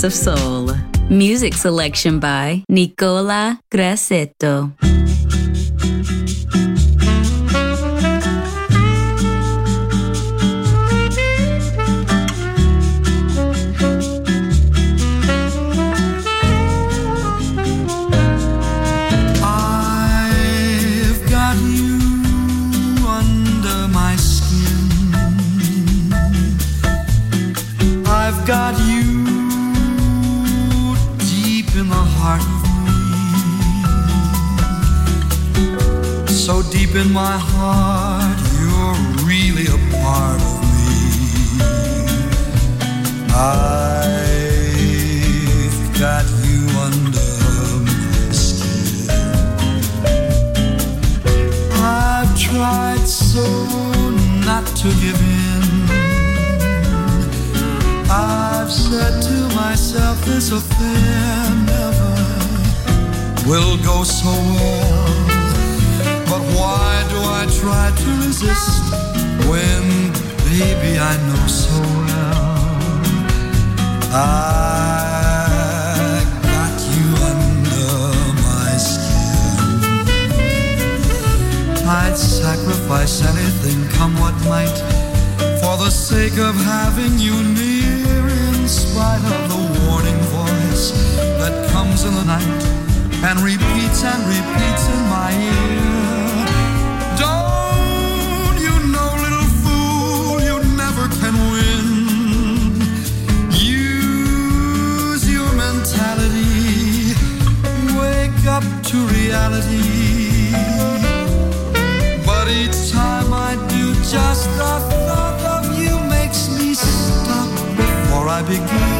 Best of soul. Music selection by Nicola Grassetto. Deep in my heart, you're really a part of me. I've got you under my skin. I've tried so not to give in. I've said to myself, this affair never will go so well. But why do I try to resist when, baby, I know so well I got you under my skin? I'd sacrifice anything, come what might, for the sake of having you near, in spite of the warning voice that comes in the night and repeats and repeats in my ear. Reality. But each time I do, just the thought of you makes me stop before I begin.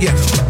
together.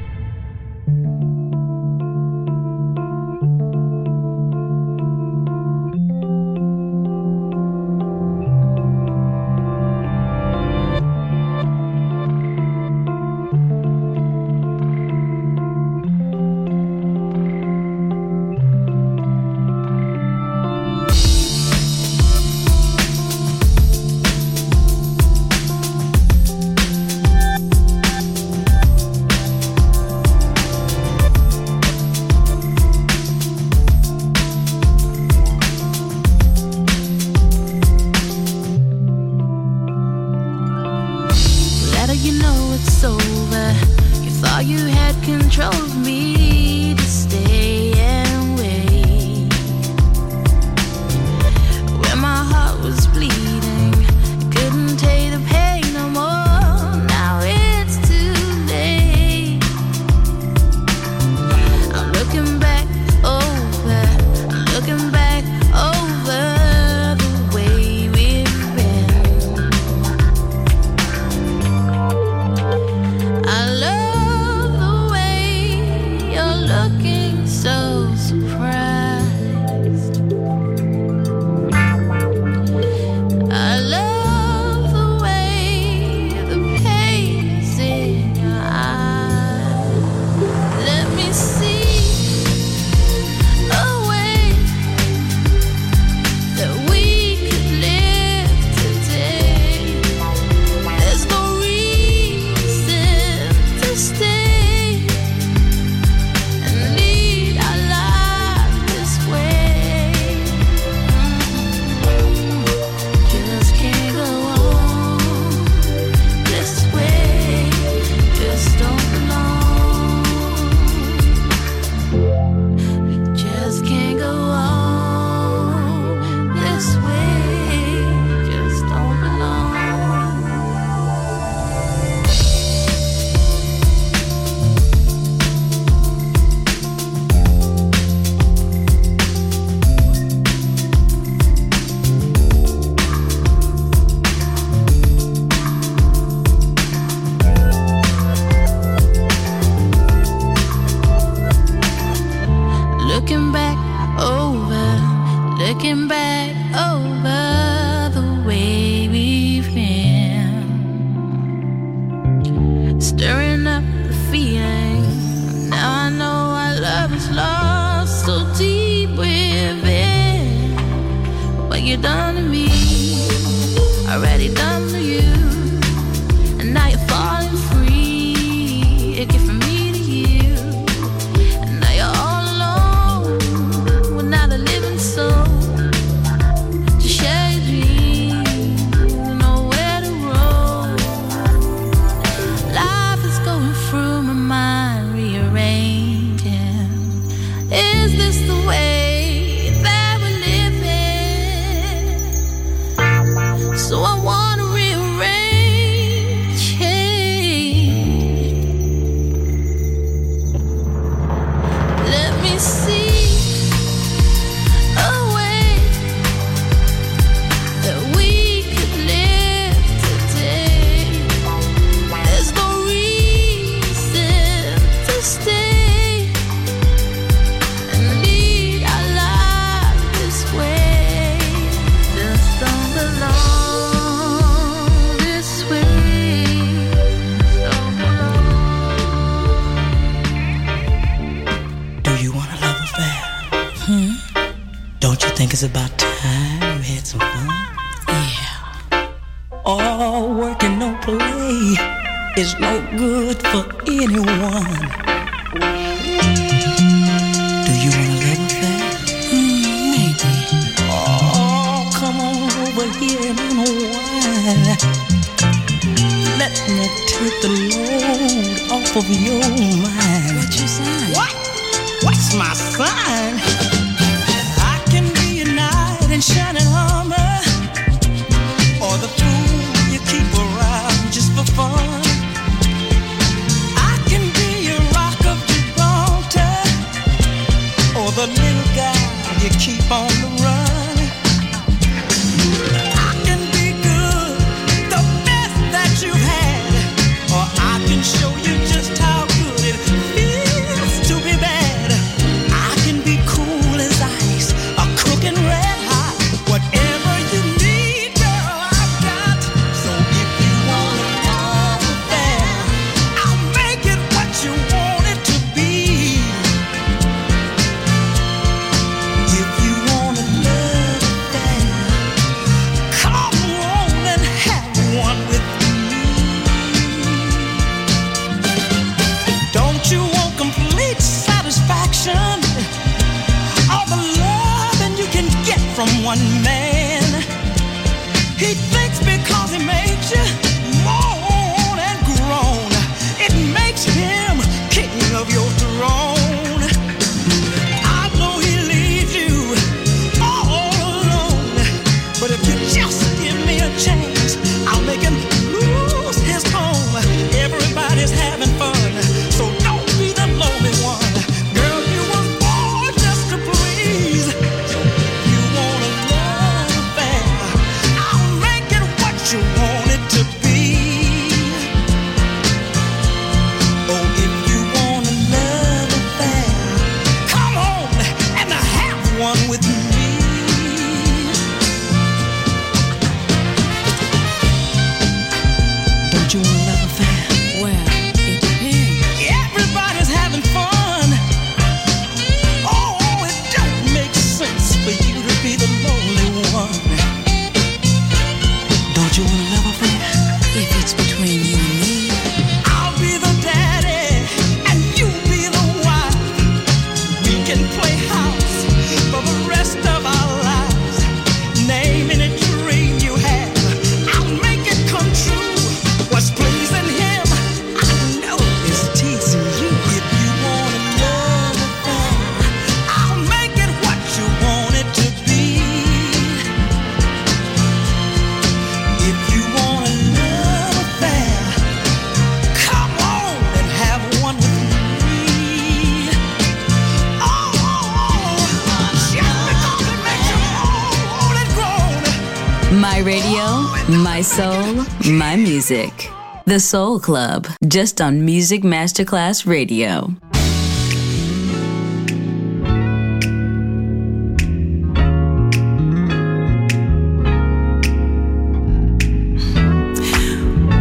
The Soul Club, just on Music Masterclass Radio.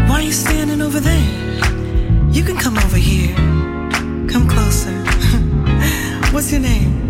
Why are you standing over there? You can come over here. Come closer. What's your name?